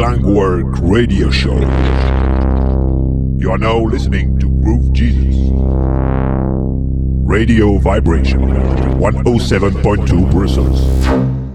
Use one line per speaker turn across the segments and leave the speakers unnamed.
Clangwork Radio Show. You are now listening to Groove Jesus. Radio Vibration 107.2 Brussels.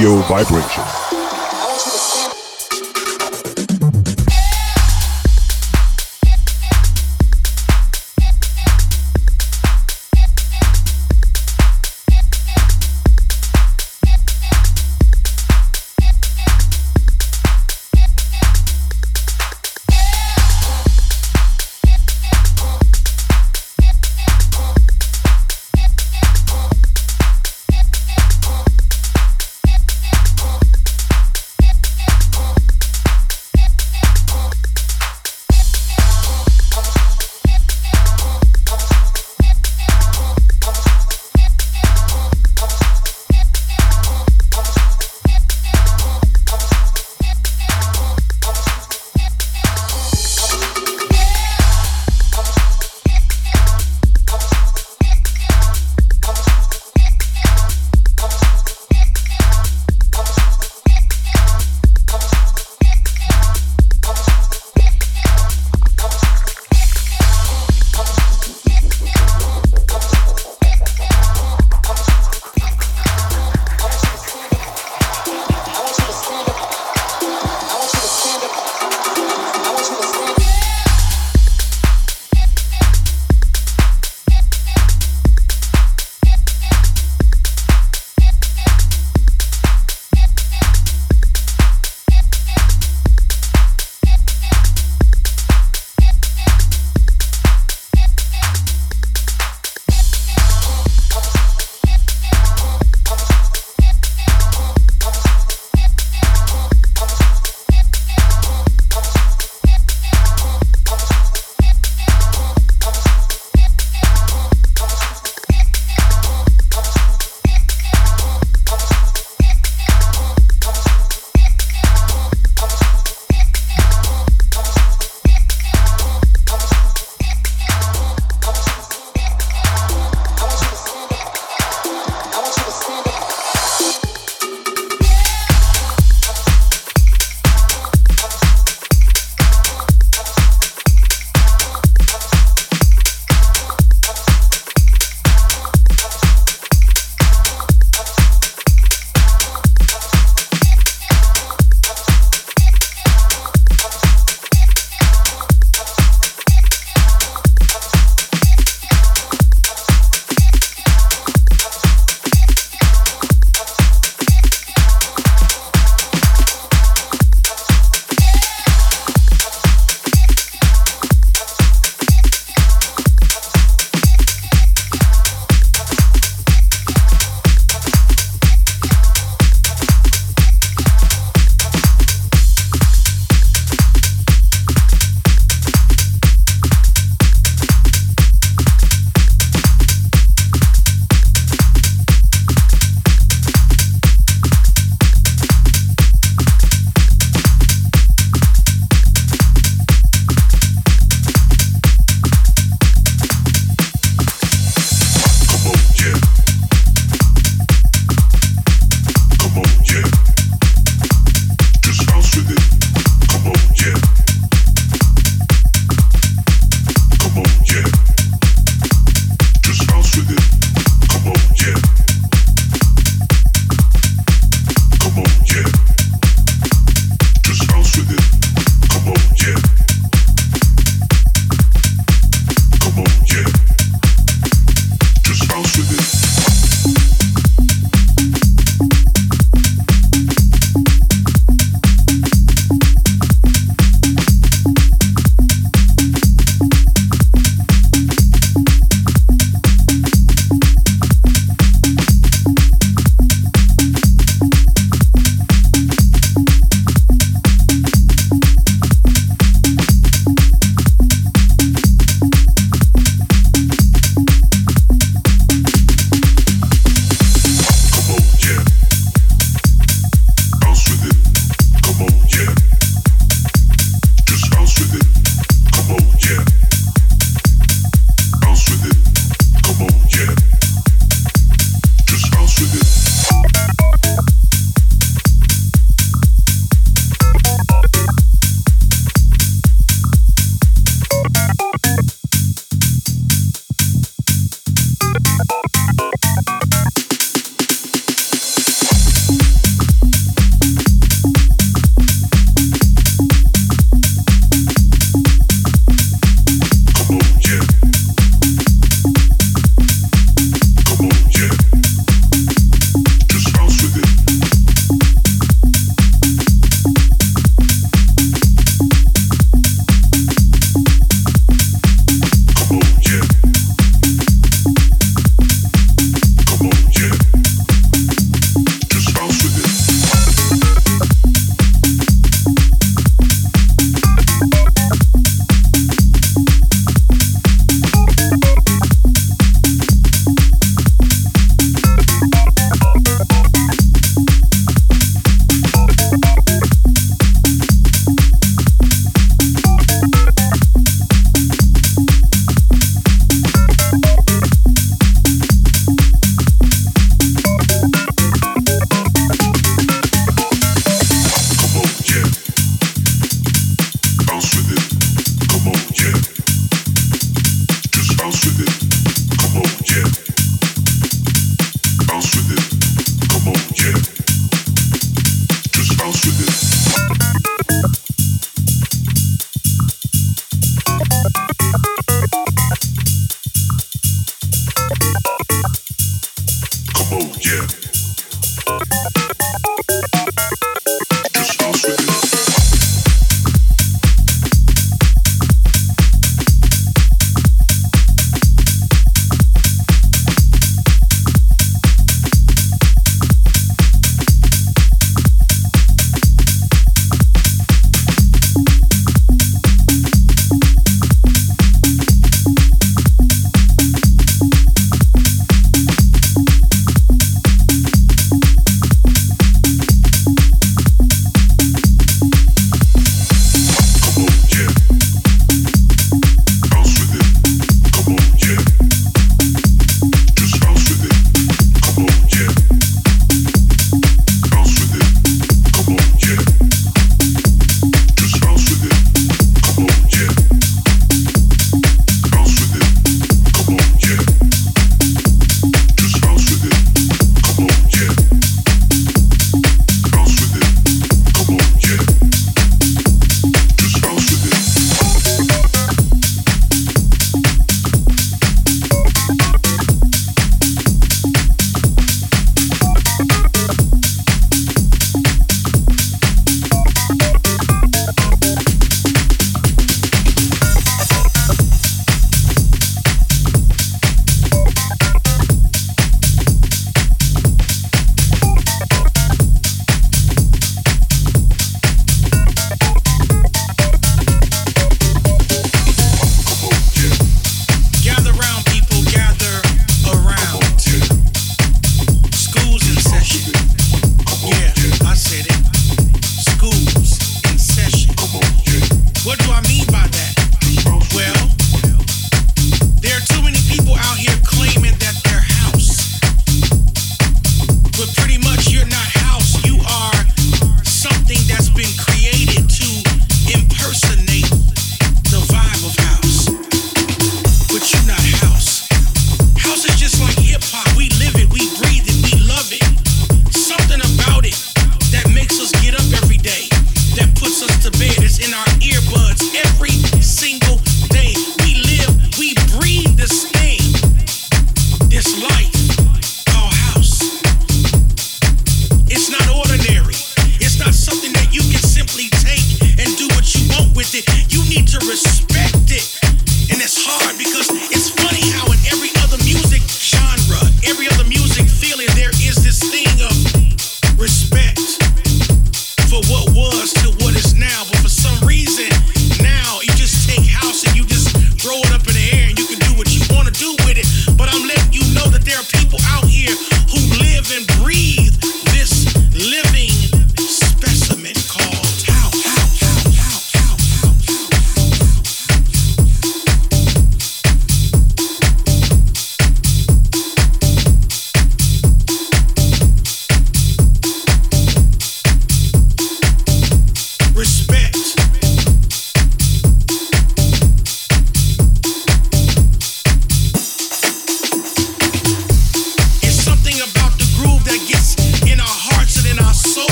Radio Vibration.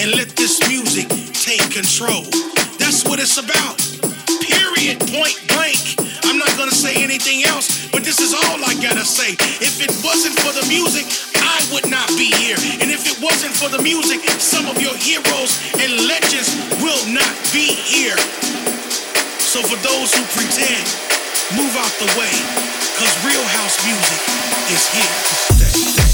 and let this music take control. That's what it's about. Period. Point blank. I'm not gonna say anything else, but this is all I gotta say. If it wasn't for the music, I would not be here. And if it wasn't for the music, some of your heroes and legends will not be here. So for those who pretend, move out the way, cause real house music is here to stay.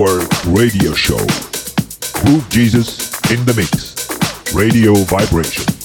World Radio Show. Groove Jesus in the mix. Radio Vibration.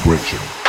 Vibration.